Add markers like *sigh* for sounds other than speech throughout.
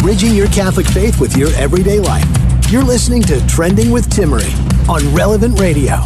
Bridging your Catholic faith with your everyday life. You're listening to Trending with Timmerie on Relevant Radio.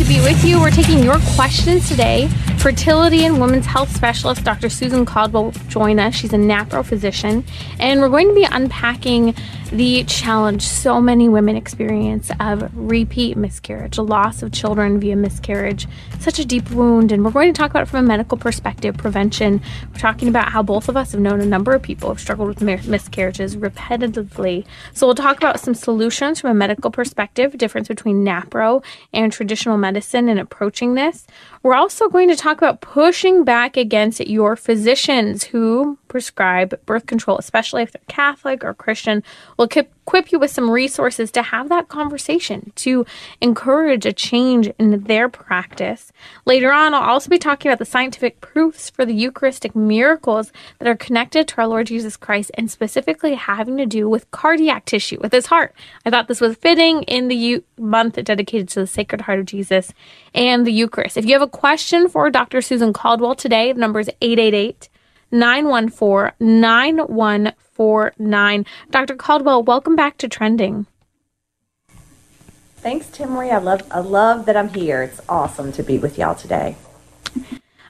To be with you. We're taking your questions today. Fertility and women's health specialist Dr. Susan Caldwell will join us. She's a NAPRO physician, and we're going to be unpacking the challenge so many women experience of repeat miscarriage, loss of children via miscarriage, such a deep wound. And we're going to talk about it from a medical perspective, prevention. We're talking about how both of us have known a number of people have struggled with miscarriages repetitively. So we'll talk about some solutions from a medical perspective, difference between NAPRO and traditional medicine in approaching this. We're also going to talk about pushing back against your physicians who prescribe birth control, especially if they're Catholic or Christian. We'll equip you with some resources to have that conversation, to encourage a change in their practice. Later on, I'll also be talking about the scientific proofs for the Eucharistic miracles that are connected to our Lord Jesus Christ and specifically having to do with cardiac tissue, with his heart. I thought this was fitting in the month dedicated to the Sacred Heart of Jesus and the Eucharist. If you have a question for Dr. Susan Caldwell today, the number is 888 914 9149. Dr. Caldwell, welcome back to Trending. Thanks, Timmerie. I love I love that I'm here. It's awesome to be with y'all today.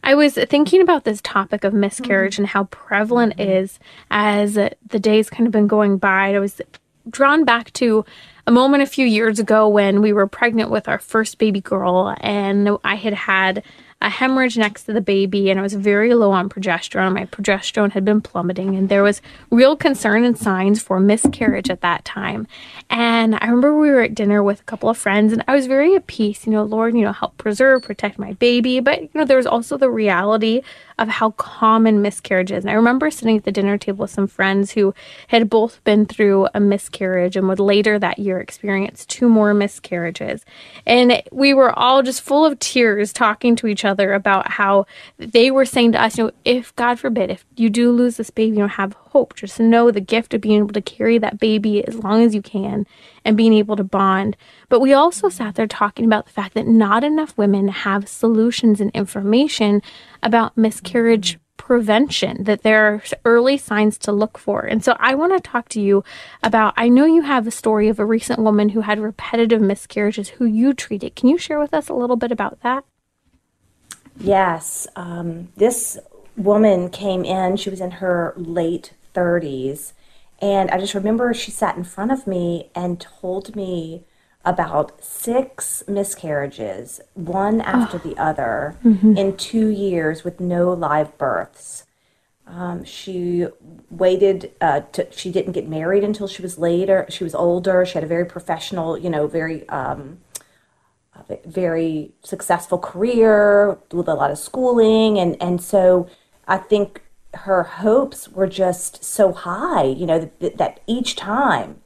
I was thinking about this topic of miscarriage mm-hmm. and how prevalent mm-hmm. is as the days kind of been going by. I was drawn back to a moment a few years ago when we were pregnant with our first baby girl and I had had a hemorrhage next to the baby, and I was very low on progesterone. My progesterone had been plummeting, and there was real concern and signs for miscarriage at that time. And I remember we were at dinner with a couple of friends, and I was very at peace, you know, Lord, you know, help preserve, protect my baby. But, you know, there was also the reality of how common miscarriage is. And I remember sitting at the dinner table with some friends who had both been through a miscarriage and would later that year experience two more miscarriages. And we were all just full of tears talking to each other about how they were saying to us, you know, if God forbid, if you do lose this baby, you know, have hope. Just to know the gift of being able to carry that baby as long as you can and being able to bond. But we also sat there talking about the fact that not enough women have solutions and information about miscarriage prevention, that there are early signs to look for. And so I want to talk to you about I know you have a story of a recent woman who had repetitive miscarriages who you treated. Can you share with us a little bit about that? Yes. Um, this woman came in, she was in her late 30s. And I just remember she sat in front of me and told me about six miscarriages, one after oh. the other, mm-hmm. in two years with no live births. Um, she waited. Uh, to, she didn't get married until she was later. She was older. She had a very professional, you know, very, um, very successful career with a lot of schooling, and and so I think her hopes were just so high, you know, that, that each time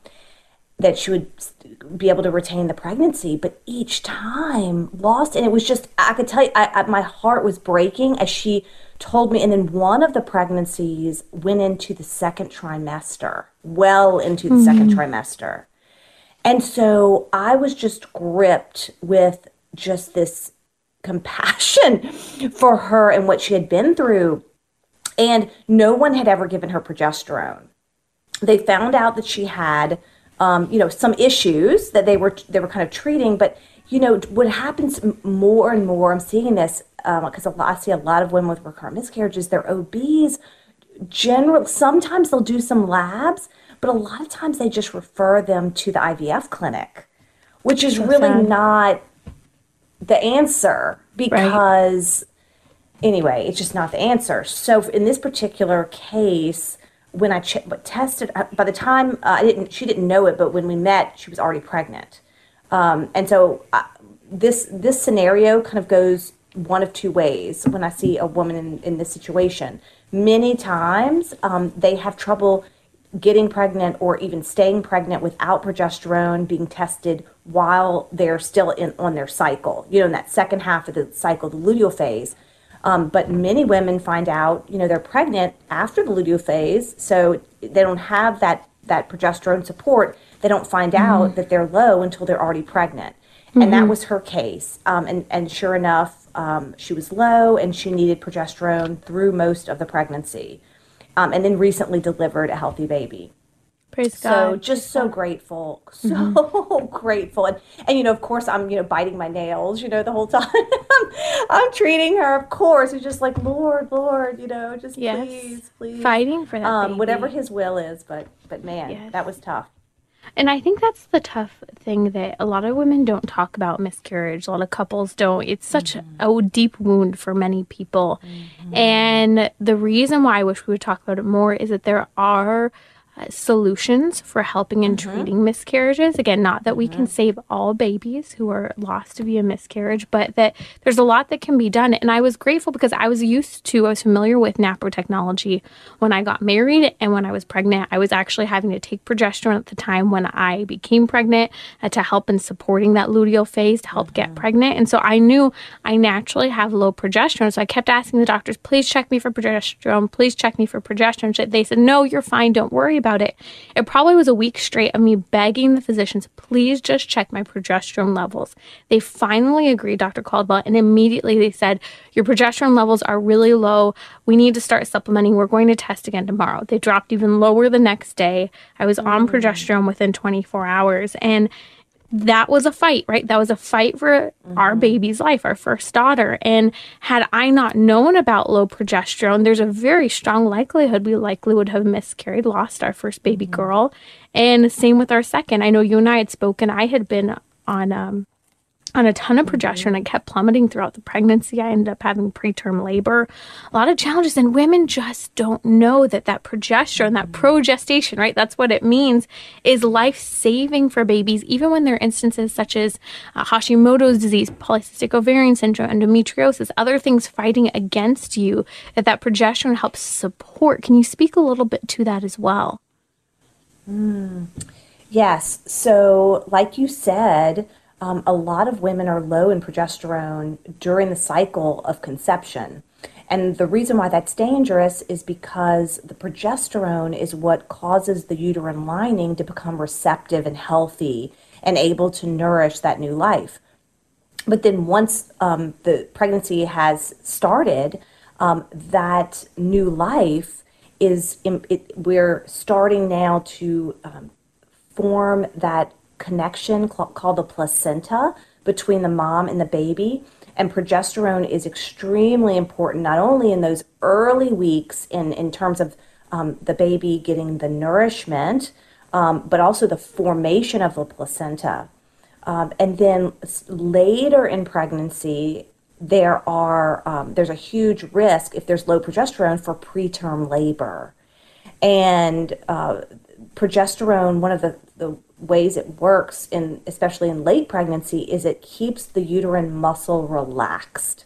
that she would be able to retain the pregnancy, but each time lost. And it was just, I could tell you, I, I, my heart was breaking as she told me. And then one of the pregnancies went into the second trimester, well into the mm-hmm. second trimester. And so I was just gripped with just this compassion *laughs* for her and what she had been through and no one had ever given her progesterone. They found out that she had, um, you know, some issues that they were they were kind of treating. But you know, what happens more and more, I'm seeing this because um, I see a lot of women with recurrent miscarriages. They're OBs. General, sometimes they'll do some labs, but a lot of times they just refer them to the IVF clinic, which is really sad. not the answer because. Right anyway, it's just not the answer. So in this particular case, when I tested, uh, by the time uh, I didn't, she didn't know it, but when we met, she was already pregnant. Um, and so uh, this this scenario kind of goes one of two ways when I see a woman in, in this situation. Many times um, they have trouble getting pregnant or even staying pregnant without progesterone being tested while they're still in on their cycle, you know, in that second half of the cycle, the luteal phase. Um, but many women find out, you know, they're pregnant after the luteal phase, so they don't have that that progesterone support. They don't find mm-hmm. out that they're low until they're already pregnant, mm-hmm. and that mm-hmm. was her case. Um, and and sure enough, um, she was low, and she needed progesterone through most of the pregnancy, um, and then recently delivered a healthy baby. Praise so God. just so grateful, *laughs* so mm-hmm. grateful, and and you know, of course, I'm you know biting my nails, you know, the whole *laughs* time. I'm treating her, of course. It's just like Lord, Lord, you know, just yes. please, please, fighting for that, um, whatever His will is. But but man, yes. that was tough. And I think that's the tough thing that a lot of women don't talk about miscarriage. A lot of couples don't. It's such mm-hmm. a deep wound for many people. Mm-hmm. And the reason why I wish we would talk about it more is that there are uh, solutions for helping and mm-hmm. treating miscarriages. Again, not that we can mm-hmm. save all babies who are lost via miscarriage, but that there's a lot that can be done. And I was grateful because I was used to, I was familiar with NAPRO technology when I got married and when I was pregnant. I was actually having to take progesterone at the time when I became pregnant uh, to help in supporting that luteal phase to help mm-hmm. get pregnant. And so I knew I naturally have low progesterone. So I kept asking the doctors, please check me for progesterone. Please check me for progesterone. They said, no, you're fine. Don't worry about it. It probably was a week straight of me begging the physicians, please just check my progesterone levels. They finally agreed, Dr. Caldwell, and immediately they said, Your progesterone levels are really low. We need to start supplementing. We're going to test again tomorrow. They dropped even lower the next day. I was on mm. progesterone within 24 hours. And that was a fight, right? That was a fight for mm-hmm. our baby's life, our first daughter. And had I not known about low progesterone, there's a very strong likelihood we likely would have miscarried, lost our first baby mm-hmm. girl. And same with our second. I know you and I had spoken. I had been on um, on a ton of progesterone. I kept plummeting throughout the pregnancy. I ended up having preterm labor, a lot of challenges, and women just don't know that that progesterone, that progestation, right? That's what it means, is life saving for babies, even when there are instances such as uh, Hashimoto's disease, polycystic ovarian syndrome, endometriosis, other things fighting against you. That that progesterone helps support. Can you speak a little bit to that as well? Mm. Yes. So, like you said um, a lot of women are low in progesterone during the cycle of conception. And the reason why that's dangerous is because the progesterone is what causes the uterine lining to become receptive and healthy and able to nourish that new life. But then once um, the pregnancy has started, um, that new life is, it, we're starting now to um, form that connection called the placenta between the mom and the baby. And progesterone is extremely important, not only in those early weeks in, in terms of um, the baby getting the nourishment, um, but also the formation of the placenta. Um, and then later in pregnancy, there are um, there's a huge risk if there's low progesterone for preterm labor, and uh, progesterone. One of the, the ways it works in especially in late pregnancy is it keeps the uterine muscle relaxed.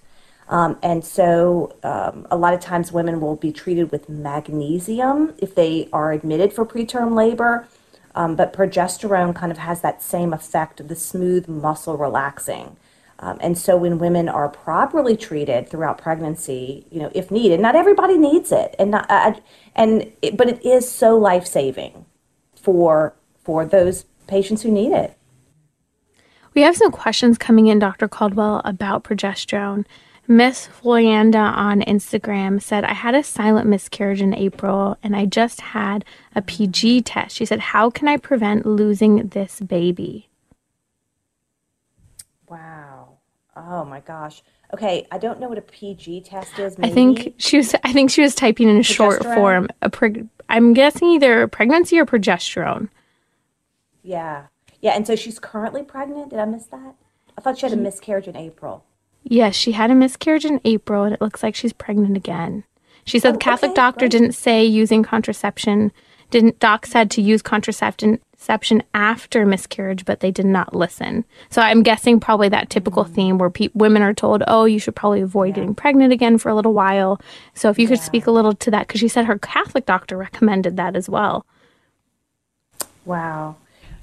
Um, and so um, a lot of times women will be treated with magnesium if they are admitted for preterm labor um, but progesterone kind of has that same effect of the smooth muscle relaxing. Um, and so when women are properly treated throughout pregnancy you know if needed not everybody needs it. And not, uh, and it, but it is so life-saving for for those patients who need it. We have some questions coming in, Dr. Caldwell, about progesterone. Miss Floyanda on Instagram said, I had a silent miscarriage in April and I just had a PG test. She said, How can I prevent losing this baby? Wow. Oh my gosh. Okay, I don't know what a PG test is. Maybe? I think she was. I think she was typing in a short form. A preg- I'm guessing either pregnancy or progesterone. Yeah. Yeah. And so she's currently pregnant. Did I miss that? I thought she had a miscarriage in April. Yes, she had a miscarriage in April and it looks like she's pregnant again. She said Oh, the Catholic okay, doctor great. didn't say using contraception. Didn't doc said to use contraception after miscarriage, but they did not listen. So I'm guessing probably that typical Mm. theme where pe- women are told, "Oh, you should probably avoid getting pregnant again for a little while." So if you could speak a little to that, because she said her Catholic doctor recommended that as well. Wow.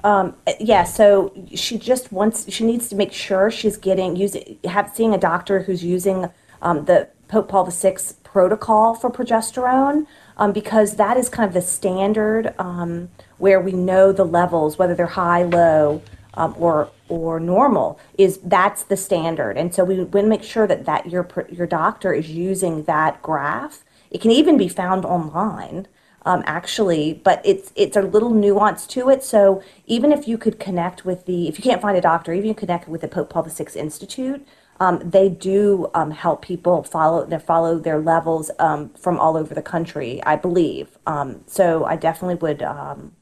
Um, yeah, so she just wants, she needs to make sure she's getting, using, have, seeing a doctor who's using um, the Pope Paul VI protocol for progesterone um, because that is kind of the standard um, where we know the levels, whether they're high, low, um, or or normal is that's the standard. And so we want to make sure that that your your doctor is using that graph. It can even be found online um, actually, but it's it's a little nuance to it. So even if you could connect with the, if you can't find a doctor, even you connect with the Pope Paul VI Institute, um, they do um, help people follow they follow their levels um, from all over the country, I believe. Um, so I definitely would um,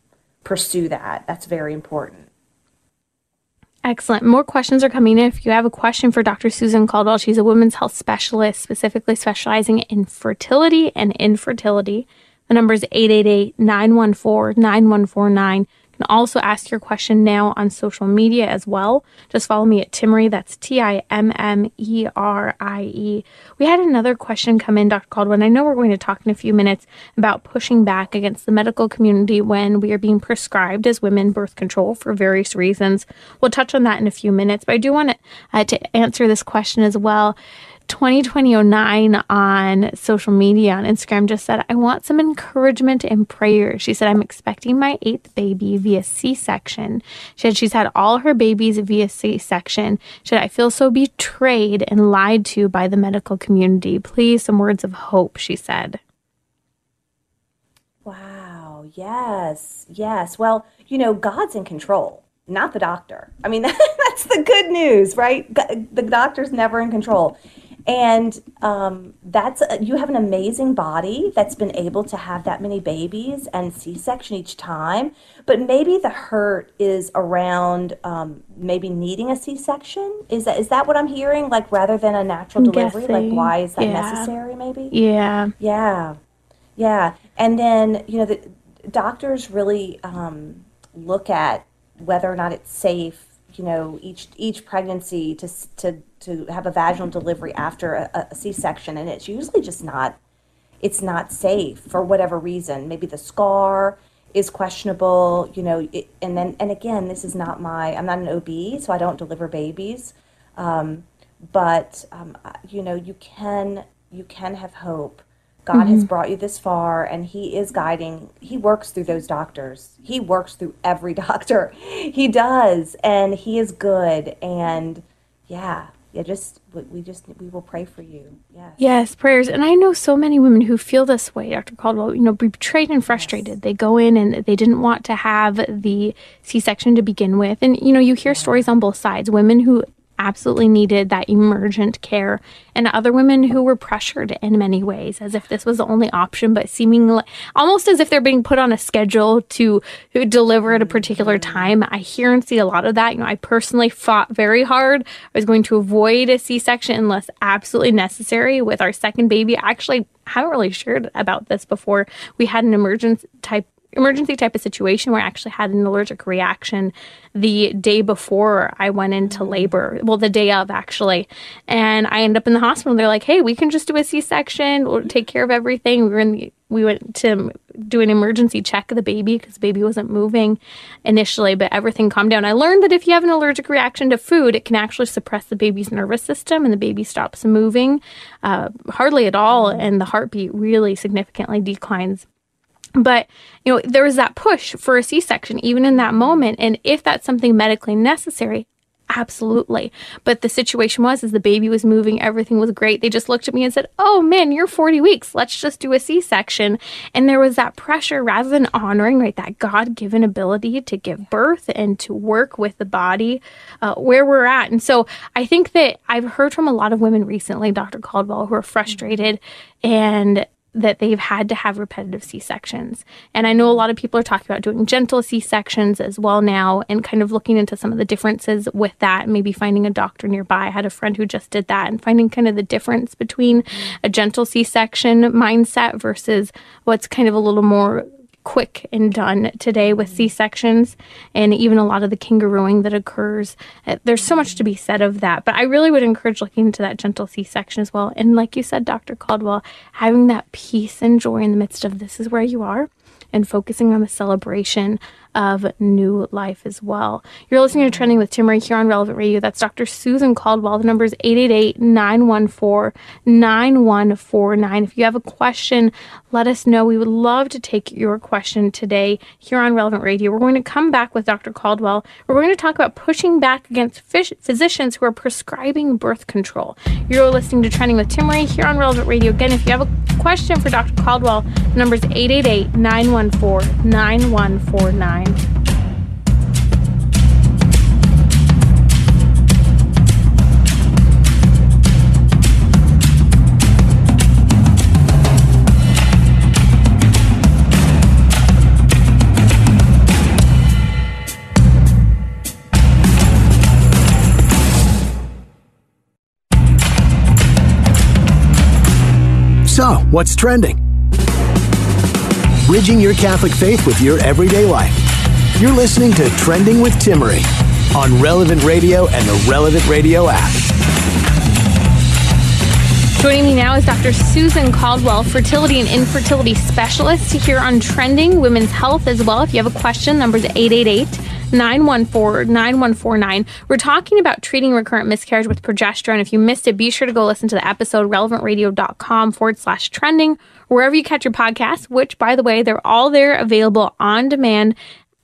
pursue that. That's very important. Excellent. More questions are coming in. If you have a question for Dr. Susan Caldwell, she's a women's health specialist, specifically specializing in fertility and infertility. The number is 888 914 9149. You can also ask your question now on social media as well. Just follow me at Timmerie. That's T I M M E R I E. We had another question come in, Dr. Caldwell, I know we're going to talk in a few minutes about pushing back against the medical community when we are being prescribed as women birth control for various reasons. We'll touch on that in a few minutes, but I do want to, uh, to answer this question as well. 202009 on social media on Instagram just said, I want some encouragement and prayer. She said, I'm expecting my eighth baby via C section. She said, she's had all her babies via C section. She said, I feel so betrayed and lied to by the medical community. Please, some words of hope, she said. Wow. Yes. Yes. Well, you know, God's in control, not the doctor. I mean, *laughs* that's the good news, right? The doctor's never in control. And um, that's you have an amazing body that's been able to have that many babies and C-section each time. But maybe the hurt is around um, maybe needing a C-section. Is that is that what I'm hearing? Like rather than a natural I'm delivery, like why is that Yeah. necessary? Maybe. Yeah. Yeah, yeah. And then, you know, the doctors really um, look at whether or not it's safe, you know, each each pregnancy to to to have a vaginal delivery after a, a C-section, and it's usually just not it's not safe for whatever reason. Maybe the scar is questionable, you know, it, and then and again, this is not my I'm not an OB, so I don't deliver babies. Um, but um, you know, you can you can have hope. God has mm-hmm. brought you this far, and He is guiding. He works through those doctors. He works through *laughs* every doctor. He does, and He is good. And yeah, yeah. Just we- we just we will pray for you. Yes. Yes, prayers. And I know so many women who feel this way, Dr. Caldwell, you know, betrayed and frustrated. They go in and they didn't want to have the C section to begin with. And, you know, you hear stories on both sides women who absolutely needed that emergent care, and other women who were pressured in many ways, as if this was the only option, but seemingly almost as if they're being put on a schedule to to deliver at a particular time. I hear and see a lot of that. You know, I personally fought very hard. I was going to avoid a C section unless absolutely necessary with our second baby. Actually, I haven't really shared about this before. We had an emergent type emergency type of situation where I actually had an allergic reaction the day before I went into labor. Well, the day of actually. And I ended up in the hospital. They're like, hey, we can just do a C section. We'll take care of everything. We were in the, we went to do an emergency check of the baby because the baby wasn't moving initially, but everything calmed down. I learned that if you have an allergic reaction to food, it can actually suppress the baby's nervous system and the baby stops moving uh, hardly at all. And the heartbeat really significantly declines but you know there was that push for a c-section even in that moment and if that's something medically necessary absolutely. But the situation was as the baby was moving everything was great. They just looked at me and said oh man you're 40 weeks. Let's just do a c-section. And there was that pressure rather than honoring right that god-given ability to give birth and to work with the body uh, where we're at. And so i think that i've heard from a lot of women recently dr caldwell who are frustrated and that they've had to have repetitive C sections. And I know a lot of people are talking about doing gentle C sections as well now and kind of looking into some of the differences with that, maybe finding a doctor nearby. I had a friend who just did that and finding kind of the difference between a gentle C section mindset versus what's kind of a little more quick and done today with C sections and even a lot of the kangarooing that occurs. Uh, there's so much to be said of that, but I really would encourage looking into that gentle C section as well. And like you said, Dr. Caldwell, having that peace and joy in the midst of this is where you are and focusing on the celebration of new life as well. You're listening to Trending with Timmerie here on Relevant Radio. That's Dr. Susan Caldwell. The number is 888 914 9149. If you have a question, let us know. We would love to take your question today here on Relevant Radio. We're going to come back with Dr. Caldwell. We're going to talk about pushing back against physicians who are prescribing birth control. You're listening to Trending with Timmerie here on Relevant Radio. Again, if you have a question for Dr. Caldwell, the number is 888 914 9149. So, what's trending? Bridging your Catholic faith with your everyday life. You're listening to Trending with Timmerie on Relevant Radio and the Relevant Radio app. Joining me now is Dr. Susan Caldwell, fertility and infertility specialist here on Trending Women's Health as well. If you have a question, number is 888 914 9149. We're talking about treating recurrent miscarriage with progesterone. If you missed it, be sure to go listen to the episode, relevantradio.com forward slash trending, wherever you catch your podcasts, which, by the way, they're all there available on demand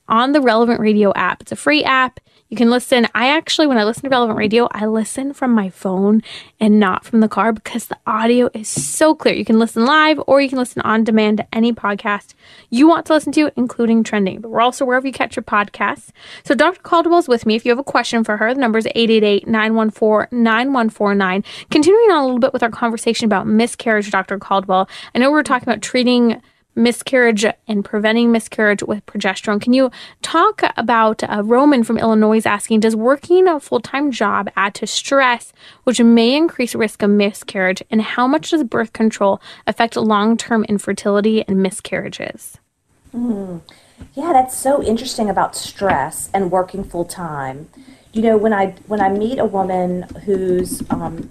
on the Relevant Radio app. It's a free app. You can listen. I actually, when I listen to Relevant Radio, I listen from my phone and not from the car because the audio is so clear. You can listen live or you can listen on demand to any podcast you want to listen to, including trending. But we're also wherever you catch your podcasts. So Dr. Caldwell's with me. If you have a question for her, the number is 888 914 9149. Continuing on a little bit with our conversation about miscarriage, Dr. Caldwell, I know we are talking about treating miscarriage and preventing miscarriage with progesterone. Can you talk about uh, Roman from Illinois asking, does working a full time job add to stress, which may increase risk of miscarriage? And how much does birth control affect long term infertility and miscarriages? Mm. Yeah, that's so interesting about stress and working full time. You know, when I when I meet a woman who's um,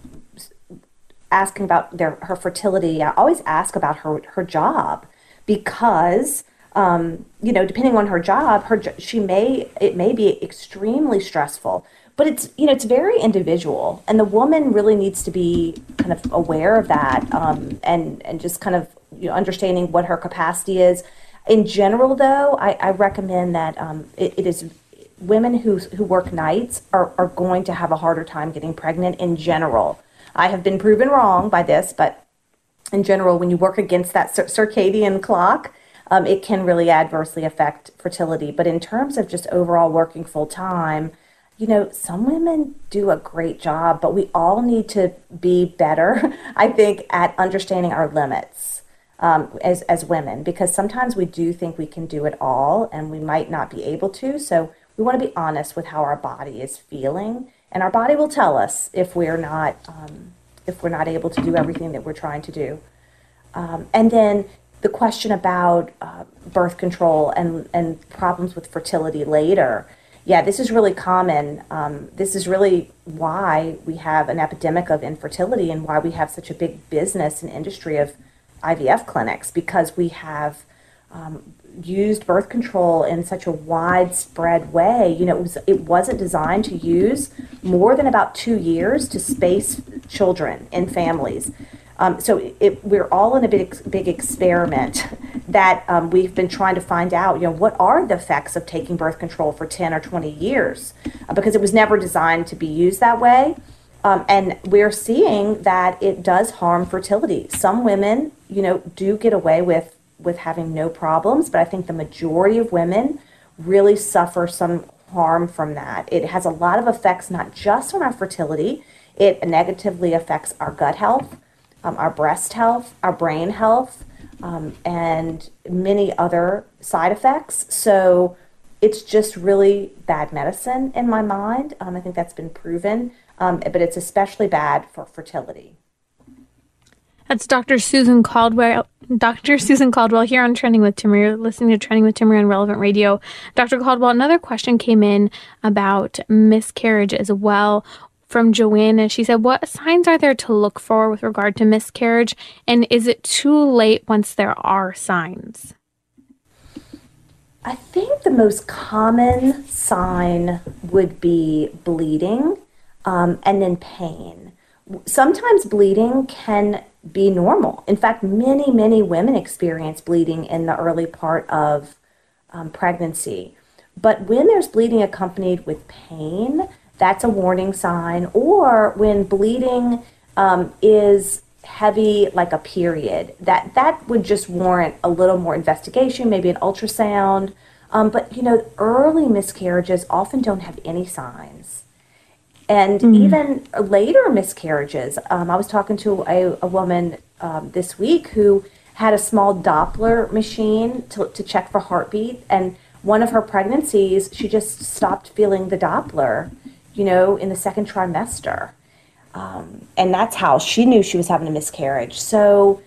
asking about their her fertility, I always ask about her her job because um, you know depending on her job her she may it may be extremely stressful. But it's you know it's very individual and the woman really needs to be kind of aware of that um, and and just kind of you know understanding what her capacity is. In general though i, I recommend that um, it, it is women who who work nights are, are going to have a harder time getting pregnant in general. I have been proven wrong by this but in general, when you work against that circadian clock, um, it can really adversely affect fertility. But in terms of just overall working full time, you know, some women do a great job, but we all need to be better, *laughs* I think, at understanding our limits um, as, as women, because sometimes we do think we can do it all and we might not be able to. So we want to be honest with how our body is feeling, and our body will tell us if we're not. Um, if we're not able to do everything that we're trying to do. Um, and then the question about uh, birth control and, and problems with fertility later. Yeah, this is really common. Um, this is really why we have an epidemic of infertility and why we have such a big business and industry of IVF clinics because we have um, used birth control in such a widespread way. You know, it was it wasn't designed to use more than about two years to space children and families. Um, so it, we're all in a big big experiment that um, we've been trying to find out. You know, what are the effects of taking birth control for ten or twenty years? Uh, because it was never designed to be used that way. Um, and we're seeing that it does harm fertility. Some women, you know, do get away with with having no problems, but I think the majority of women really suffer some harm from that. It has a lot of effects, not just on our fertility, it negatively affects our gut health, um, our breast health, our brain health. um, and many other side effects. So it's just really bad medicine in my mind. Um, I think that's been proven, um, but it's especially bad for fertility. That's Dr. Susan Caldwell. Dr. Susan Caldwell here on Trending with Timmerie. You're listening to Trending with Timmerie on Relevant Radio. Dr. Caldwell, another question came in about miscarriage as well from Joanna. She said, What signs are there to look for with regard to miscarriage? And is it too late once there are signs? I think the most common sign would be bleeding um, and then pain. Sometimes bleeding can be normal. In fact, many, many women experience bleeding in the early part of um, pregnancy. But when there's bleeding accompanied with pain, that's a warning sign. Or when bleeding um, is heavy, like a period, that that would just warrant a little more investigation, maybe an ultrasound. Um, but you know, early miscarriages often don't have any signs. And mm. even later miscarriages, um, I was talking to a, a woman um, this week who had a small Doppler machine to, to check for heartbeat. And one of her pregnancies, she just stopped feeling the Doppler, you know, in the second trimester. Um, and that's how she knew she was having a miscarriage. So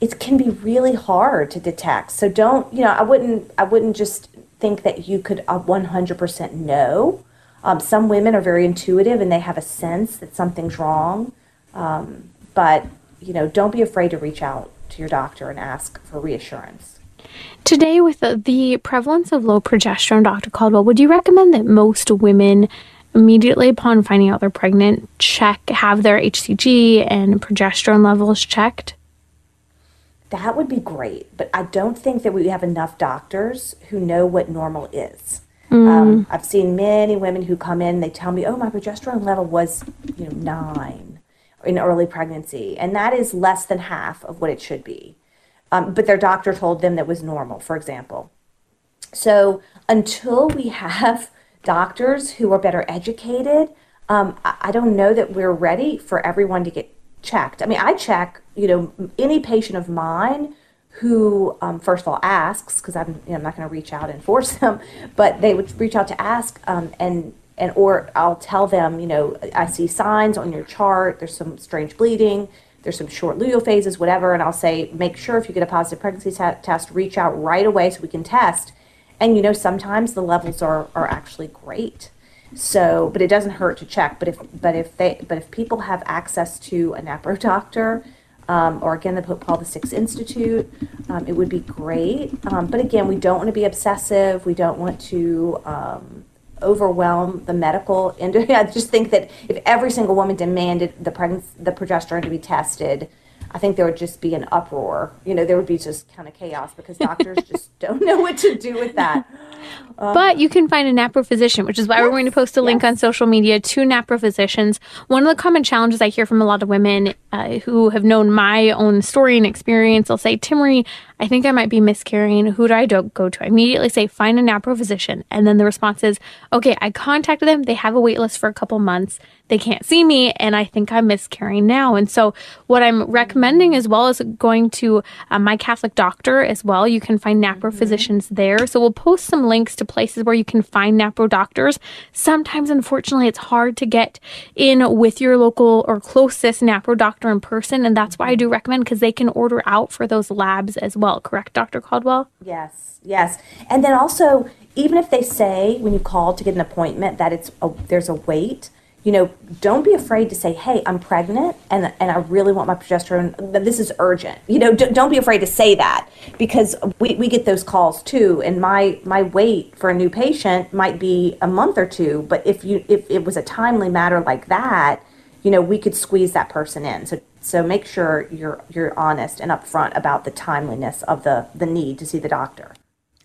it can be really hard to detect. So don't, you know, I wouldn't, I wouldn't just think that you could 100% uh, know um, some women are very intuitive and they have a sense that something's wrong. Um, but, you know, don't be afraid to reach out to your doctor and ask for reassurance. Today, with the, the prevalence of low progesterone, Dr. Caldwell, would you recommend that most women immediately upon finding out they're pregnant check, have their HCG and progesterone levels checked? That would be great, but I don't think that we have enough doctors who know what normal is. Mm. Um, I've seen many women who come in, they tell me, oh, my progesterone level was, you know, nine in early pregnancy. And that is less than half of what it should be. Um, but their doctor told them that was normal, for example. So until we have doctors who are better educated, um, I, don't know that we're ready for everyone to get checked. I mean, I check, you know, any patient of mine who, um, first of all, asks because I'm, you know, I'm not going to reach out and force *laughs* them, but they would reach out to ask, um, and and or I'll tell them, you know, I see signs on your chart. There's some strange bleeding. There's some short luteal phases, whatever, and I'll say, make sure if you get a positive pregnancy t- test, reach out right away so we can test. And you know, sometimes the levels are are actually great. So, but it doesn't hurt to check. But if but if they but if people have access to a NAPRO doctor um, or again the Pope Paul VI Institute. Um, it would be great. Um, but again, we don't want to be obsessive. We don't want to um, overwhelm the medical industry. *laughs* I just think that if every single woman demanded the pregnancy, the progesterone to be tested, I think there would just be an uproar. You know, there would be just kind of chaos because doctors *laughs* just don't know what to do with that. Um, but you can find a NAPRO physician, which is why yes, we're going to post a link yes. on social media to NAPRO physicians. One of the common challenges I hear from a lot of women uh, who have known my own story and experience, they'll say, Timmerie, I think I might be miscarrying. Who do I do- go to? I immediately say, find a NAPRO physician. And then the response is, okay, I contacted them. They have a wait list for a couple months. They can't see me, and I think I'm miscarrying now. And so, what I'm recommending as well as going to uh, my Catholic doctor as well. You can find NAPRO mm-hmm. physicians there. So, we'll post some links to places where you can find NAPRO doctors. Sometimes, unfortunately, it's hard to get in with your local or closest NAPRO doctor in person. And that's why I do recommend because they can order out for those labs as well well, correct, Dr. Caldwell? Yes, yes. And then also, even if they say when you call to get an appointment that it's a, there's a wait, you know, don't be afraid to say, "Hey, I'm pregnant, and and I really want my progesterone. This is urgent." You know, don't, don't be afraid to say that because we, we get those calls too. And my my wait for a new patient might be a month or two, but if you if it was a timely matter like that, you know, we could squeeze that person in. So so make sure you're you're honest and upfront about the timeliness of the the need to see the doctor.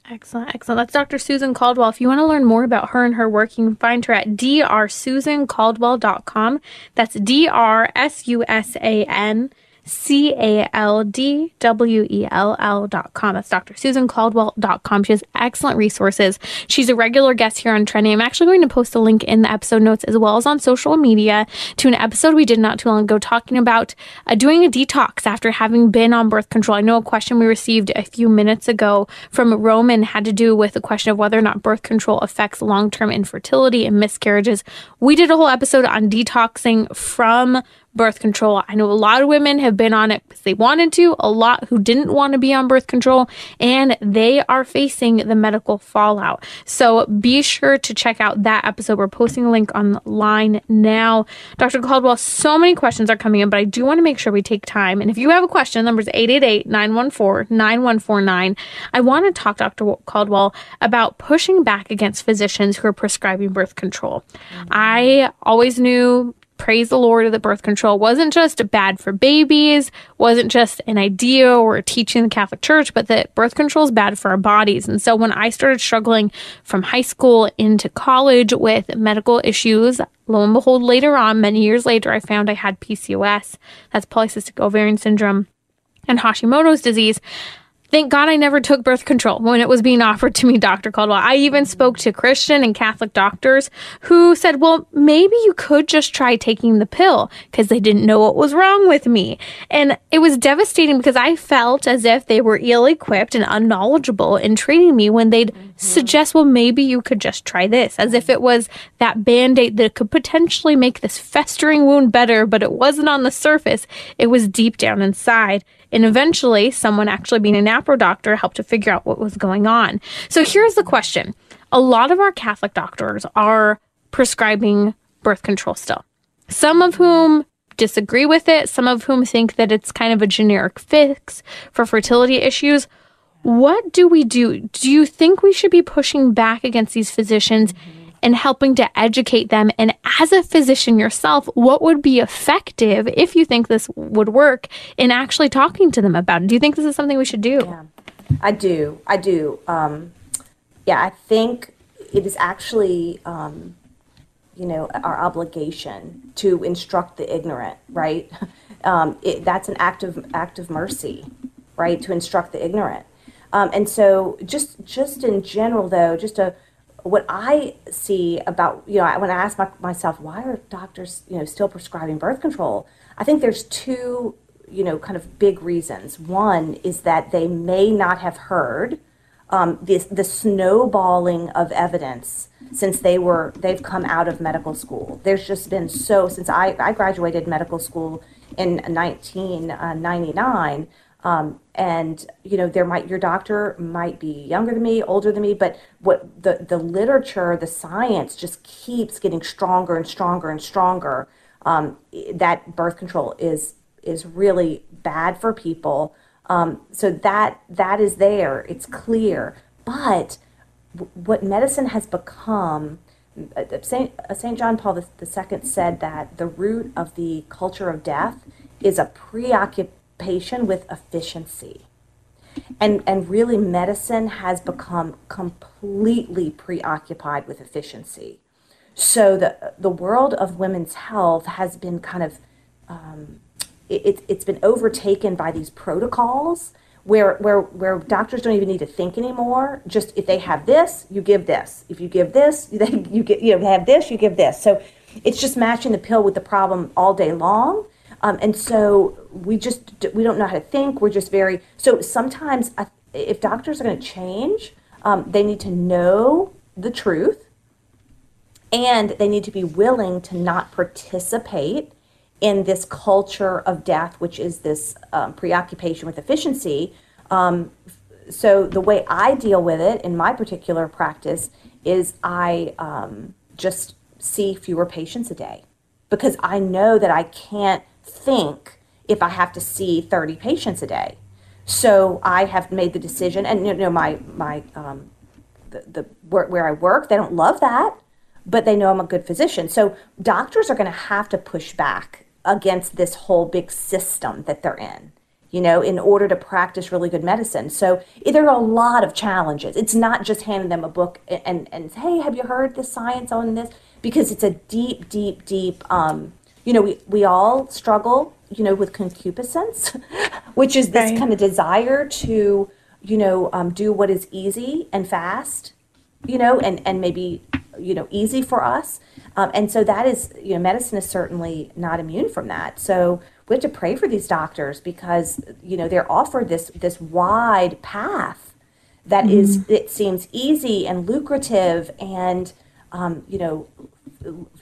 Excellent, excellent. That's Dr. Susan Caldwell. If you want to learn more about her and her work, you can find her at drsusancaldwell.com. That's D R S U S A N C A L D W E L L dot com. That's Dr. Susan Caldwell dot com. She has excellent resources. She's a regular guest here on Trending. I'm actually going to post a link in the episode notes as well as on social media to an episode we did not too long ago talking about uh, doing a detox after having been on birth control. I know a question we received a few minutes ago from Roman had to do with the question of whether or not birth control affects long term infertility and miscarriages. We did a whole episode on detoxing from birth control. I know a lot of women have been on it because they wanted to, a lot who didn't want to be on birth control, and they are facing the medical fallout. So be sure to check out that episode. We're posting a link online now. Dr. Caldwell, so many questions are coming in, but I do want to make sure we take time. And if you have a question, number is 888 914 9149. I want to talk, Dr. Caldwell, about pushing back against physicians who are prescribing birth control. Mm-hmm. I always knew praise the Lord that birth control wasn't just bad for babies, wasn't just an idea or a teaching in the Catholic Church, but that birth control is bad for our bodies. And so when I started struggling from high school into college with medical issues, lo and behold, later on, many years later, I found I had PCOS, that's polycystic ovarian syndrome, and Hashimoto's disease. Thank God I never took birth control when it was being offered to me, Dr. Caldwell. I even spoke to Christian and Catholic doctors who said, well, maybe you could just try taking the pill because they didn't know what was wrong with me. And it was devastating because I felt as if they were ill equipped and unknowledgeable in treating me when they'd mm-hmm. suggest, well, maybe you could just try this, as if it was that band aid that could potentially make this festering wound better, but it wasn't on the surface. It was deep down inside. And eventually, someone actually being a NAPRO doctor helped to figure out what was going on. So here's the question a lot of our Catholic doctors are prescribing birth control still, some of whom disagree with it, some of whom think that it's kind of a generic fix for fertility issues. What do we do? Do you think we should be pushing back against these physicians? Mm-hmm and helping to educate them. And as a physician yourself, what would be effective if you think this would work in actually talking to them about it? Do you think this is something we should do? Yeah, I do. I do. Um, yeah, I think it is actually, um, you know, our obligation to instruct the ignorant, right? *laughs* Um, it, that's an act of act of mercy, right? To instruct the ignorant. Um, and so, just just in general, though, just a what I see about, you know, when I ask my, myself, why are doctors, you know, still prescribing birth control? I think there's two, you know, kind of big reasons. One is that they may not have heard um, the snowballing of evidence since they were they've come out of medical school. There's just been so since I, I graduated medical school in 1999. Um, and you know there might your doctor might be younger than me older than me but what the the literature the science just keeps getting stronger and stronger and stronger. Um, that birth control is is really bad for people. Um, so that that is there. It's clear. But w- what medicine has become uh, Saint, uh, Saint John Paul II said that the root of the culture of death is a preoccupation occupation with efficiency. And, and really, medicine has become completely preoccupied with efficiency. So the, the world of women's health has been kind of, um, it, it's been overtaken by these protocols where, where, where doctors don't even need to think anymore. Just if they have this, you give this. If you give this, they, *laughs* you get, you have this, you give this. So it's just matching the pill with the problem all day long. Um, and so we just we don't know how to think. We're just very so sometimes if doctors are going to change, um, they need to know the truth, and they need to be willing to not participate in this culture of death, which is this um, preoccupation with efficiency. Um, so the way I deal with it in my particular practice is I um, just see fewer patients a day because I know that I can't think if I have to see 30 patients a day. So I have made the decision, and you know, my my um, the, the where, I work, they don't love that, but they know I'm a good physician. So doctors are going to have to push back against this whole big system that they're in, you know, in order to practice really good medicine. So there are a lot of challenges. It's not just handing them a book and and, and hey, have you heard the science on this? Because it's a deep, deep, deep um, you know, we, we all struggle, you know, with concupiscence, *laughs* which is this Right. kind of desire to, you know, um, do what is easy and fast, you know, and, and maybe, you know, easy for us. Um, and so that is, you know, medicine is certainly not immune from that. So we have to pray for these doctors because, you know, they're offered this, this wide path that is it seems easy and lucrative and um, you know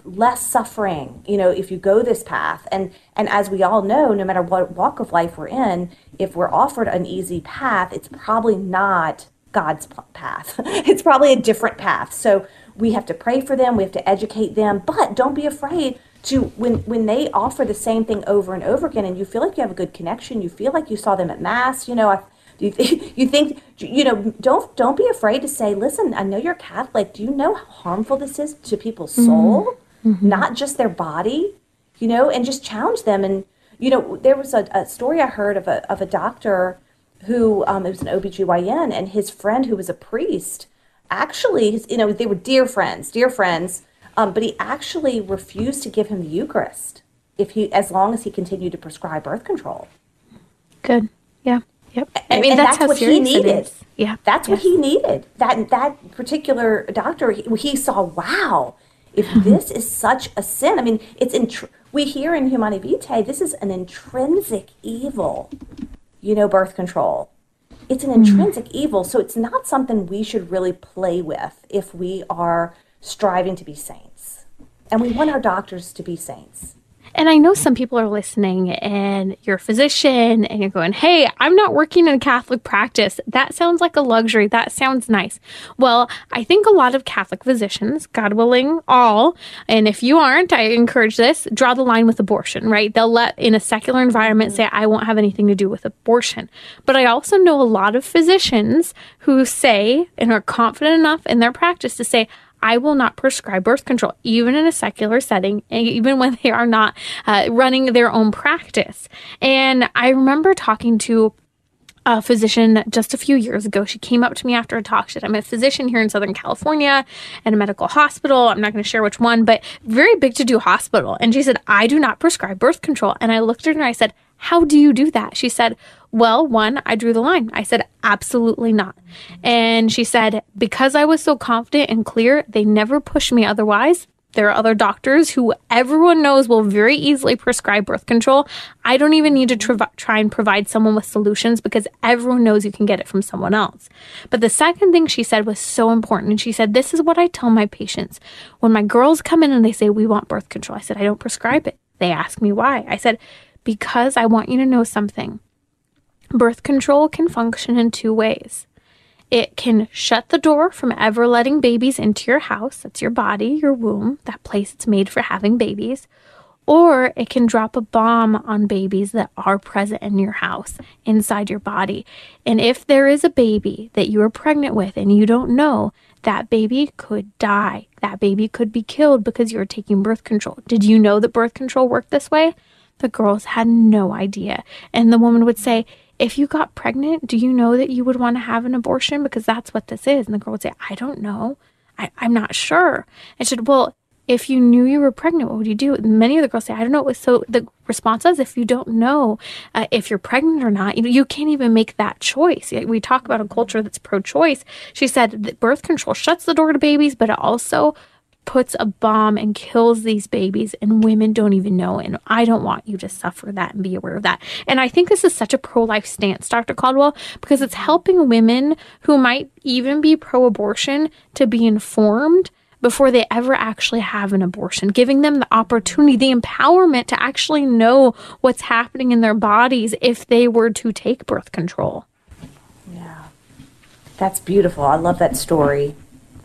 less suffering you know if you go this path. And and as we all know no matter what walk of life we're in if we're offered an easy path it's probably not god's path. *laughs* It's probably a different path. So we have to pray for them. We have to educate them. But don't be afraid to when when they offer the same thing over and over again and you feel like you have a good connection you feel like you saw them at mass you know I, do you, th- *laughs* you think you know don't don't be afraid to say listen i know you're catholic. Do you know how harmful this is to people's soul? Not just their body you know and just challenge them. And you know there was a, a story i heard of a, of a doctor who um, it was an obgyn and his friend who was a priest actually you know they were dear friends dear friends um, but he actually refused to give him the eucharist if he as long as he continued to prescribe birth control. Good. Yeah. Yep. I mean, and that's, that's, what he needed. Yeah. That's what he needed. That that particular doctor, he, he saw, wow, if *laughs* this is such a sin, I mean, it's intr- we hear in Humanae Vitae, this is an intrinsic evil, you know, birth control. It's an Mm-hmm. intrinsic evil, so it's not something we should really play with if we are striving to be saints. And we want our doctors to be saints. And I know some people are listening and you're a physician and you're going, Hey, I'm not working in a Catholic practice. That sounds like a luxury. That sounds nice. Well, I think a lot of Catholic physicians, God willing, all, and if you aren't, I encourage this, draw the line with abortion, right? They'll let in a secular environment say, I won't have anything to do with abortion. But I also know a lot of physicians who say and are confident enough in their practice to say, I will not prescribe birth control, even in a secular setting, and *laughs* even when they are not uh, running their own practice. And I remember talking to a physician just a few years ago. She came up to me after a talk. She said, I'm a physician here in Southern California at a medical hospital. I'm not going to share which one, but very big to do hospital. And she said, I do not prescribe birth control. And I looked at her and I said, How do you do that? She said, Well, one, I drew the line. I said, Absolutely not. And she said, Because I was so confident and clear, they never pushed me otherwise. There are other doctors who everyone knows will very easily prescribe birth control. I don't even need to tr- try and provide someone with solutions because everyone knows you can get it from someone else. But the second thing she said was so important. And she said, This is what I tell my patients. When my girls come in and they say, We want birth control, I said, I don't prescribe it. They ask me why. I said, Because I want you to know something. Birth control can function in two ways. It can shut the door from ever letting babies into your house. That's your body, your womb, that place it's made for having babies. Or it can drop a bomb on babies that are present in your house, inside your body. And if there is a baby that you are pregnant with and you don't know, that baby could die. That baby could be killed because you're taking birth control. Did you know that birth control worked this way? The girls had no idea. And the woman would say, if you got pregnant, do you know that you would want to have an abortion? Because that's what this is. And the girl would say, I don't know. I, I'm not sure. I said, Well, if you knew you were pregnant, what would you do? Many of the girls say, I don't know. So the response is, if you don't know uh, if you're pregnant or not, you you can't even make that choice. We talk about a culture that's pro-choice. She said that birth control shuts the door to babies, but it also puts a bomb and kills these babies and women don't even know and i don't want you to suffer that and be aware of that and i think this is such a pro-life stance dr caldwell because it's helping women who might even be pro-abortion to be informed before they ever actually have an abortion, giving them the opportunity, the empowerment to actually know what's happening in their bodies if they were to take birth control. Yeah. That's beautiful. I love that story.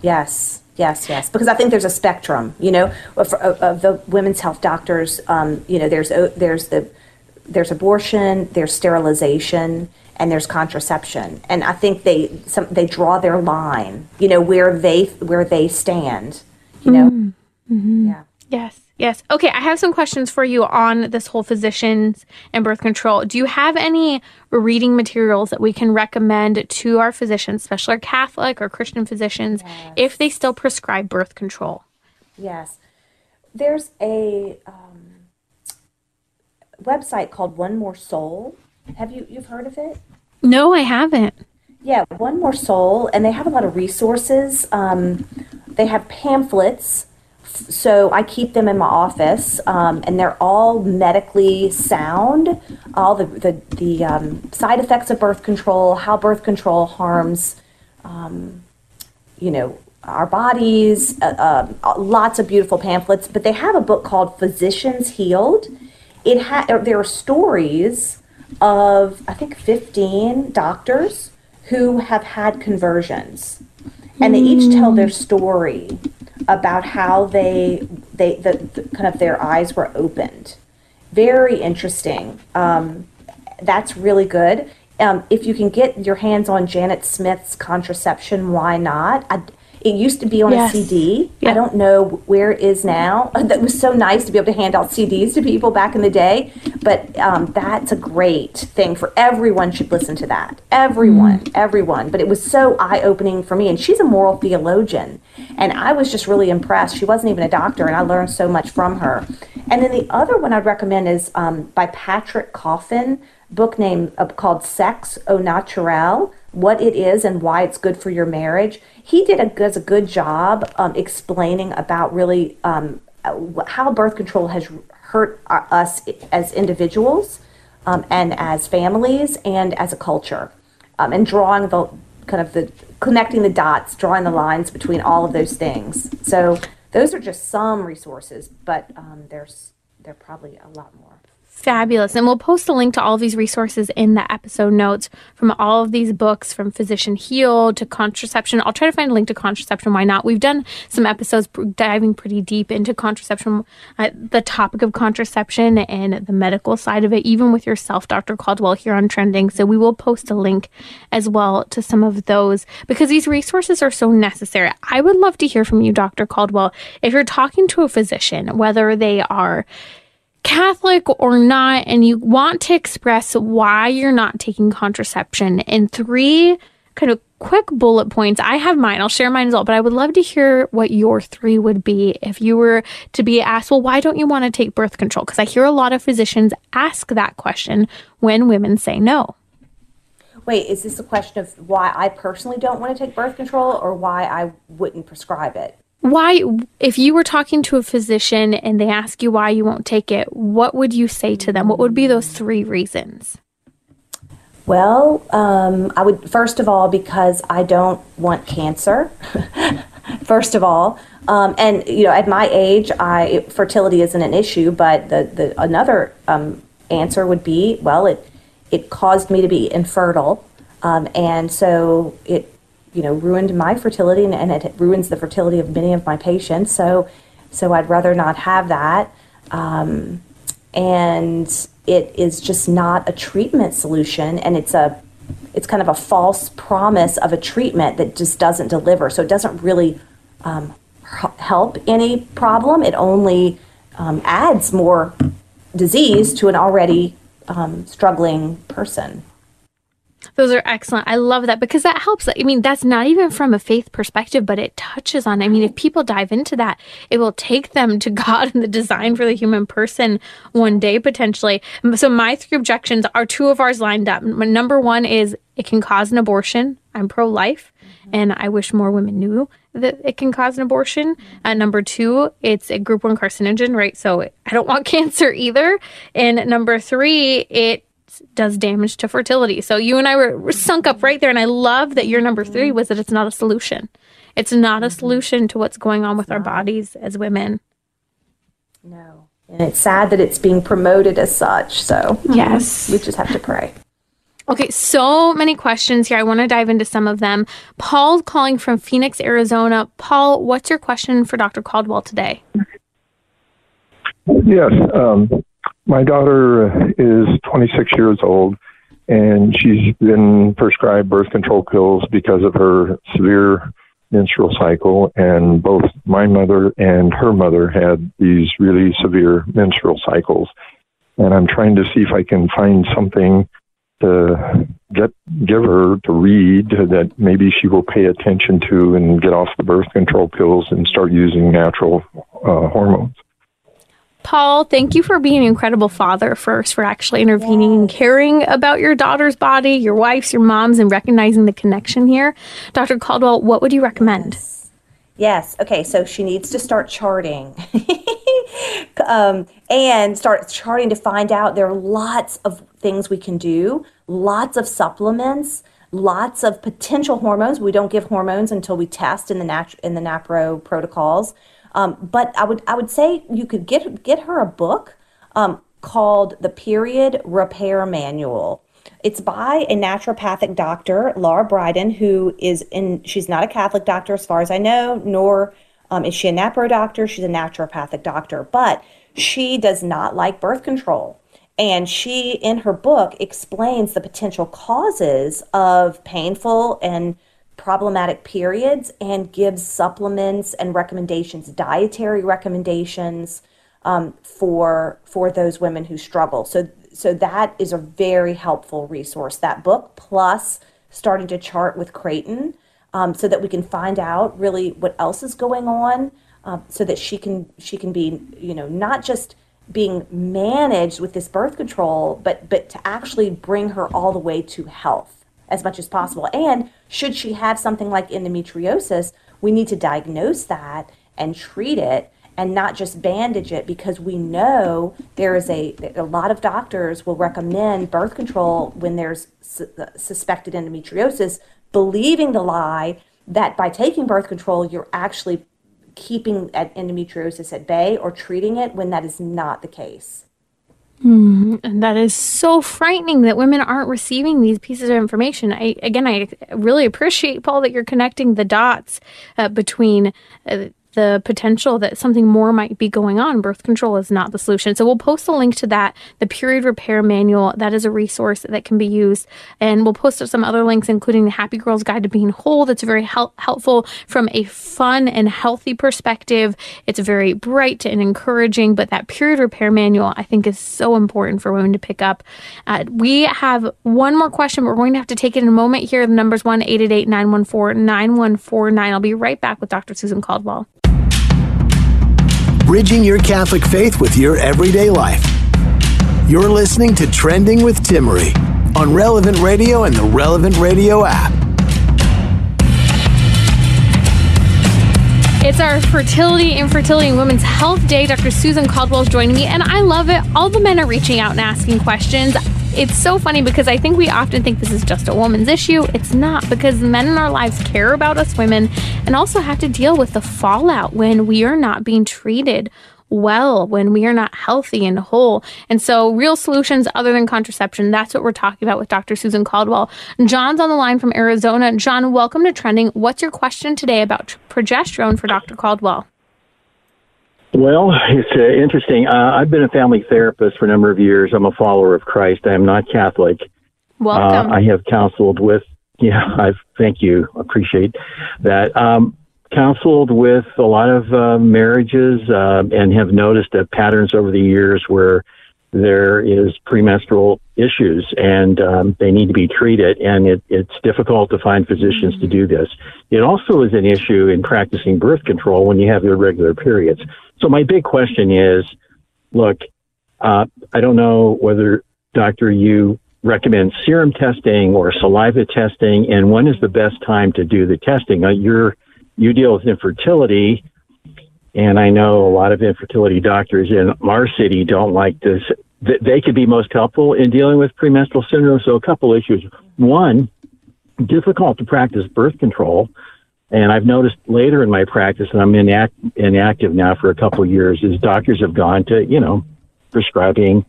Yes, yes, yes. Because I think there's a spectrum, you know, of, of, of the women's health doctors. Um, you know, there's there's the there's abortion, there's sterilization, and there's contraception. And I think they some they draw their line, you know, where they where they stand. You know. Yeah. Yes, yes. Okay, I have some questions for you on this whole physicians and birth control. Do you have any reading materials that we can recommend to our physicians, especially our Catholic or Christian physicians, if they still prescribe birth control? Yes. There's a um, website called One More Soul. Have you you've heard of it? No, I haven't. Yeah, One More Soul, and they have a lot of resources. Um, they have pamphlets, so I keep them in my office, um, and they're all medically sound. All the the, the um, side effects of birth control, how birth control harms, um, you know, our bodies. Uh, uh, lots of beautiful pamphlets, but they have a book called Physicians Healed. It ha- there are stories of I think fifteen doctors who have had conversions, and they each tell their story about how they they the, the kind of their eyes were opened. Very interesting. Um, that's really good. Um, if you can get your hands on Janet Smith's contraception, why not? I, it used to be on Yes. a CD. Yeah. I don't know where it is now. *laughs* That was so nice to be able to hand out CDs to people back in the day. But um, that's a great thing for everyone. Should listen to that. Everyone, everyone. But it was so eye opening for me. And she's a moral theologian, and I was just really impressed. She wasn't even a doctor, and I learned so much from her. And then the other one I'd recommend is um, by Patrick Coffin, book name uh, called Sex au Naturel what it is and why it's good for your marriage. He did a does a good job um, explaining about really um, uh, how birth control has hurt our, us as individuals um, and as families and as a culture, um, and drawing the kind of the connecting the dots, drawing the lines between all of those things. So those are just some resources, but um, there's there are probably a lot more. Fabulous. And we'll post a link to all these resources in the episode notes from all of these books from Physician Heal to contraception. I'll try to find a link to contraception. Why not? We've done some episodes diving pretty deep into contraception, uh, the topic of contraception and the medical side of it, even with yourself, Dr. Caldwell, here on Trending. So we will post a link as well to some of those because these resources are so necessary. I would love to hear from you, Dr. Caldwell. If you're talking to a physician, whether they are Catholic or not, and you want to express why you're not taking contraception in three kind of quick bullet points. I have mine, I'll share mine as well, but I would love to hear what your three would be if you were to be asked, well, why don't you want to take birth control? Because I hear a lot of physicians ask that question when women say no. Wait, is this a question of why I personally don't want to take birth control or why I wouldn't prescribe it? Why, if you were talking to a physician and they ask you why you won't take it, what would you say to them? What would be those three reasons? Well, um, I would first of all because I don't want cancer. *laughs* first of all, um, and you know, at my age, I fertility isn't an issue. But the, the another um, answer would be, well, it it caused me to be infertile, um, and so it you know ruined my fertility, and, and it ruins the fertility of many of my patients. So, so I'd rather not have that. Um, and it is just not a treatment solution and it's a it's kind of a false promise of a treatment that just doesn't deliver so it doesn't really um, help any problem it only um, adds more disease to an already um, struggling person Those are excellent. I love that because that helps. I mean, that's not even from a faith perspective, but it touches on. I mean, if people dive into that, it will take them to *laughs* God and the design for the human person one day potentially. So my three objections are two of ours lined up. Number one is it can cause an abortion. I'm pro life, and I wish more women knew that it can cause an abortion. Uh, number two, it's a group one carcinogen, right? So I don't want *laughs* cancer either. And number three, it does damage to fertility. So you and I were, were sunk up right there. And I love that your number three was that it's not a solution. It's not a solution to what's going on with our bodies as women. no and it's sad that it's being promoted as such so Yes. we just have to pray Okay, so many questions here. I want to dive into some of them. Paul's calling from Phoenix, Arizona. Paul, what's your question for Dr. Caldwell today? Yes. Um, my daughter is 26 years old, and she's been prescribed birth control pills because of her severe menstrual cycle. And both my mother and her mother had these really severe menstrual cycles. And I'm trying to see if I can find something to get give her to read that maybe she will pay attention to and get off the birth control pills and start using natural uh, hormones. Paul, thank you for being an incredible father first, for actually intervening yes. and caring about your daughter's body, your wife's, your mom's, and recognizing the connection here. Dr. Caldwell, what would you recommend? Yes. yes. Okay. So she needs to start charting *laughs* um, and start charting to find out there are lots of things we can do, lots of supplements lots of potential hormones. We don't give hormones until we test in the nat- in the NAPRO protocols. Um, but I would I would say you could get get her a book um, called the Period Repair Manual. It's by a naturopathic doctor, Laura Briden, who is in. She's not a Catholic doctor, as far as I know, nor um, is she a NAPRO doctor. She's a naturopathic doctor, but she does not like birth control. And she, in her book, explains the potential causes of painful and problematic periods and gives supplements and recommendations, dietary recommendations um, for for those women who struggle. So so that is a very helpful resource. That book plus starting to chart with Creighton, um, so that we can find out really what else is going on, uh, so that she can she can be you know not just being managed with this birth control, but but to actually bring her all the way to health as much as possible. And should she have something like endometriosis, we need to diagnose that and treat it and not just bandage it because we know there is a a lot of doctors will recommend birth control when there's su- uh, suspected endometriosis believing the lie that by taking birth control you're actually keeping endometriosis at bay or treating it when that is not the case. Mm, and that is so frightening that women aren't receiving these pieces of information. I again, I really appreciate Paul that you're connecting the dots uh, between uh, the potential that something more might be going on. Birth control is not the solution. So we'll post a link to that, the period repair manual. That is a resource that can be used. And we'll post some other links, including the Happy Girls Guide to Being Whole. That's very hel- helpful from a fun and healthy perspective. It's very bright and encouraging, but that period repair manual, I think, is so important for women to pick up. Uh, we have one more question, we're going to have to take it in a moment here. The number's 1 888 914 9149. I'll be right back with Dr. Susan Caldwell bridging your Catholic faith with your everyday life. You're listening to Trending with Timmerie on Relevant Radio and the Relevant Radio app. It's our fertility, infertility, and women's health day. Dr. Susan Caldwell is joining me, and I love it. All the men are reaching out and asking questions it's so funny because I think we often think this is just a woman's issue. It's not because men in our lives care about us women and also have to deal with the fallout when we are not being treated well when we are not healthy and whole. And so, real solutions other than contraception, that's what we're talking about with Dr. Susan Caldwell. John's on the line from Arizona. John, welcome to Trending. What's your question today about progesterone for Dr. Caldwell? Well, it's uh, interesting. Uh, I've been a family therapist for a number of years. I'm a follower of Christ. I am not Catholic. Welcome. Uh, I have counseled with, *laughs* yeah, I thank you. Appreciate that. Um, counseled with a lot of uh, marriages uh, and have noticed uh, patterns over the years where there is premenstrual issues and um, they need to be treated and it, it's difficult to find physicians to do this. It also is an issue in practicing birth control when you have irregular periods. So my big question is look uh, i don't know whether doctor you recommend serum testing or saliva testing and when is the best time to do the testing? Uh, you're you deal with infertility and I know a lot of infertility doctors in our city don't like this. They could be most helpful in dealing with premenstrual syndrome. So a couple issues. One, difficult to practice birth control. And I've noticed later in my practice, and I'm inact- inactive now for a couple of years, is doctors have gone to, you know, prescribing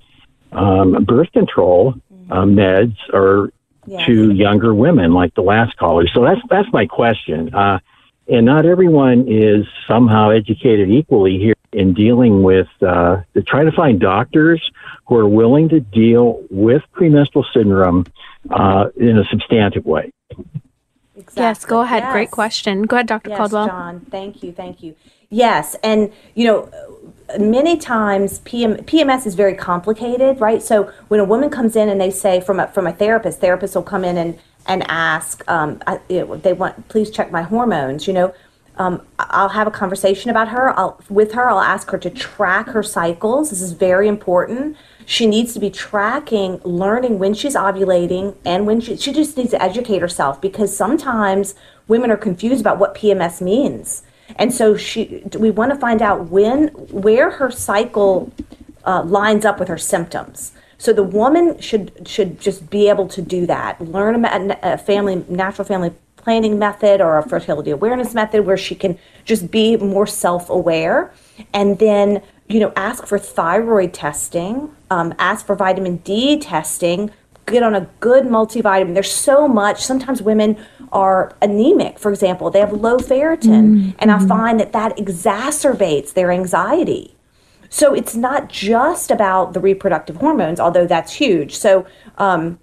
um, birth control uh, meds or yes. to younger women, like the last caller. So that's that's my question. Uh, and not everyone is somehow educated equally here in dealing with uh, to try to find doctors who are willing to deal with premenstrual syndrome uh, in a substantive way. Exactly. Yes, go ahead. Yes. Great question. Go ahead, Dr. Yes, Caldwell. John, thank you, thank you. Yes, and you know, many times PM, PMS is very complicated, right? So when a woman comes in and they say from a from a therapist, therapists will come in and and ask, um, I, they want, please check my hormones. You know, um, I'll have a conversation about her. I'll with her. I'll ask her to track her cycles. This is very important. She needs to be tracking, learning when she's ovulating and when she she just needs to educate herself because sometimes women are confused about what PMS means. And so she we want to find out when where her cycle uh, lines up with her symptoms. So the woman should should just be able to do that. Learn a, a family natural family planning method or a fertility awareness method where she can just be more self-aware and then you know ask for thyroid testing um, ask for vitamin d testing get on a good multivitamin. There's so much. Sometimes women are anemic for example. They have low ferritin mm-hmm. and i find that that exacerbates their anxiety so it's not just about the reproductive hormones although that's huge. So um,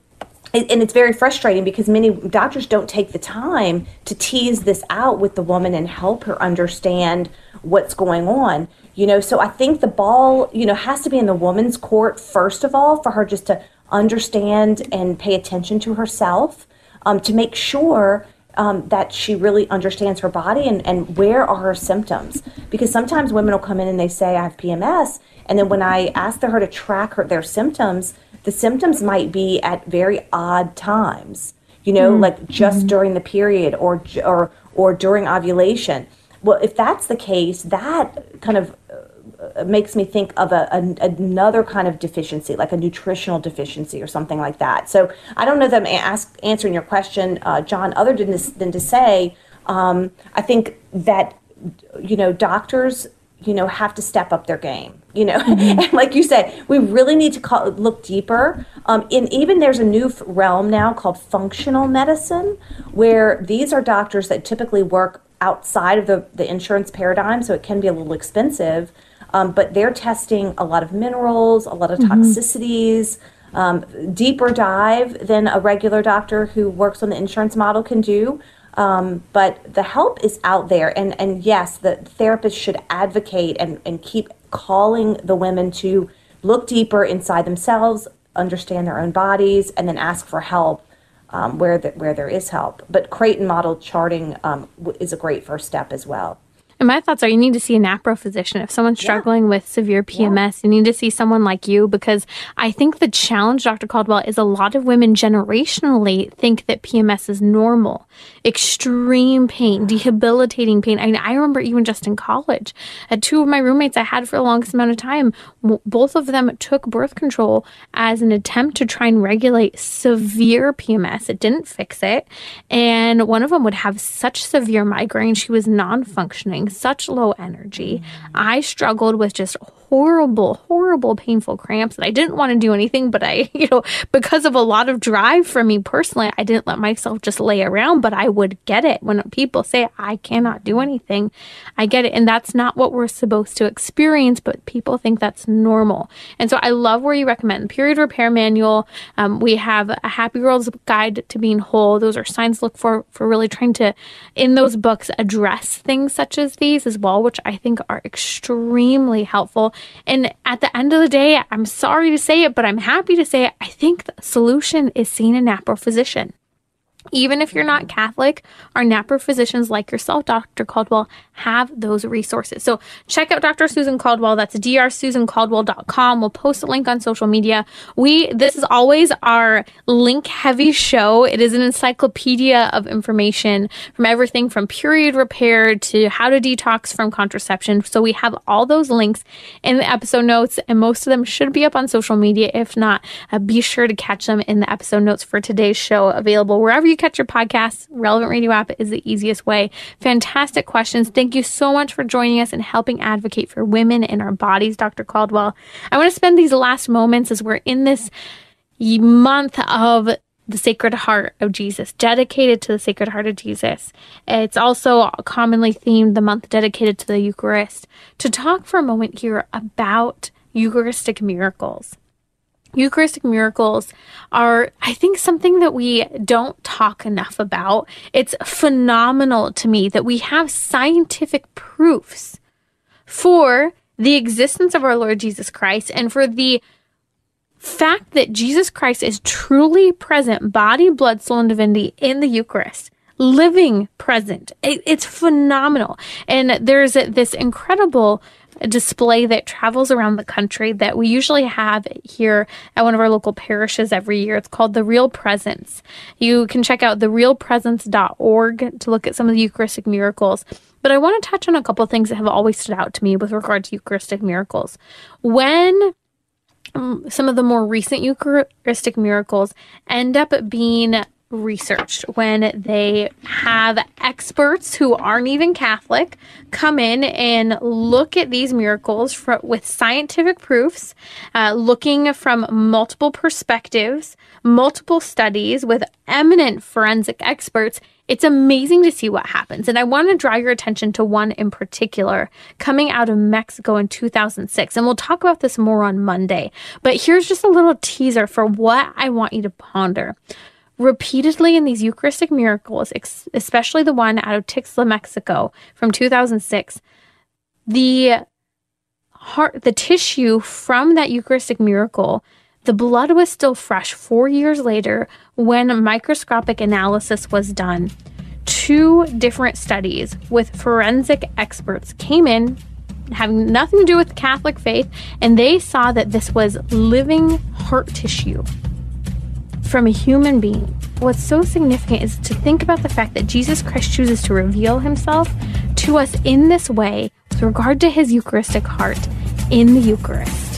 and it's very frustrating because many doctors don't take the time to tease this out with the woman and help her understand what's going on you know? So i think the ball you know has to be in the woman's court first of all for her just to understand and pay attention to herself um, to make sure um, that she really understands her body and, and where are her symptoms because sometimes women will come in and they say i have pms and then when i ask her to track her their symptoms the symptoms might be at very odd times you know mm-hmm. like just mm-hmm. during the period or or or during ovulation well if that's the case that kind of makes me think of a, a, another kind of deficiency like a nutritional deficiency or something like that. So i don't know that i'm ask, answering your question uh, john other than, this, than to say um, i think that you know doctors you know have to step up their game you know? Mm-hmm. *laughs* and like you said we really need to call, look deeper. Um, and even there's a new realm now called functional medicine where these are doctors that typically work outside of the, the insurance paradigm so it can be a little expensive um, but they're testing a lot of minerals a lot of mm-hmm. toxicities um, deeper dive than a regular doctor who works on the insurance model can do um, but the help is out there. And, and yes, the therapist should advocate and, and keep calling the women to look deeper inside themselves, understand their own bodies, and then ask for help um, where, the, where there is help. But Creighton model charting um, is a great first step as well. And my thoughts are you need to see a NAPRO physician. If someone's struggling yeah. with severe PMS, yeah. you need to see someone like you because I think the challenge, Dr. Caldwell, is a lot of women generationally think that PMS is normal. Extreme pain, debilitating pain. I mean, I remember even just in college, at two of my roommates I had for the longest amount of time, both of them took birth control as an attempt to try and regulate severe PMS. It didn't fix it. And one of them would have such severe migraine, she was non functioning such low energy. Mm. I struggled with just horrible, horrible, painful cramps And I didn't want to do anything, but I, *laughs* you know, because of a lot of drive for me personally, I didn't let myself just lay around, but I would get it. When people say I cannot do anything, I get it. And that's not what we're supposed to experience, but people think that's normal. And so I love where you recommend period repair manual. Um, we have a happy girl's guide to being whole. Those are signs look for, for really trying to, in those books, address things such as these as well, which I think are extremely helpful. And at the end of the day, I'm sorry to say it, but I'm happy to say it. I think the solution is seeing a NAPRO physician. Even if you're not Catholic, our NAPRO physicians like yourself, Dr. Caldwell, have those resources. So check out Dr. Susan Caldwell. That's drsusancaldwell.com. We'll post a link on social media. We this is always our link heavy show. It is an encyclopedia of information from everything from period repair to how to detox from contraception. So we have all those links in the episode notes, and most of them should be up on social media. If not, uh, be sure to catch them in the episode notes for today's show available wherever you you catch your podcasts, Relevant Radio app is the easiest way. Fantastic questions. Thank you so much for joining us and helping advocate for women in our bodies, Dr. Caldwell. I want to spend these last moments as we're in this month of the Sacred Heart of Jesus, dedicated to the Sacred Heart of Jesus. It's also commonly themed the month dedicated to the Eucharist, to talk for a moment here about Eucharistic miracles. Eucharistic miracles are, I think, something that we don't talk enough about. It's phenomenal to me that we have scientific proofs for the existence of our Lord Jesus Christ and for the fact that Jesus Christ is truly present, body, blood, soul, and divinity in the Eucharist. living present. It, it's phenomenal. And there's this incredible display that travels around the country that we usually have here at one of our local parishes every year. It's called The Real Presence. You can check out therealpresence.org to look at some of the Eucharistic miracles. But I want to touch on a couple things that have always stood out to me with regard to Eucharistic miracles. When um, some of the more recent Eucharistic miracles end up being researched when they have experts who aren't even Catholic come in and look at these miracles for, with scientific proofs, uh, looking from multiple perspectives, multiple studies with eminent forensic experts. It's amazing to see what happens. And I want to draw your attention to one in particular coming out of Mexico in 2006. And we'll talk about this more on Monday. But here's just a little teaser for what I want you to ponder repeatedly in these Eucharistic miracles, especially the one out of Tixtla, Mexico from 2006, the heart, the tissue from that Eucharistic miracle, the blood was still fresh four years later when microscopic analysis was done. Two different studies with forensic experts came in having nothing to do with Catholic faith, and they saw that this was living heart tissue from a human being. What's so significant is to think about the fact that Jesus Christ chooses to reveal himself to us in this way with regard to his Eucharistic heart in the Eucharist.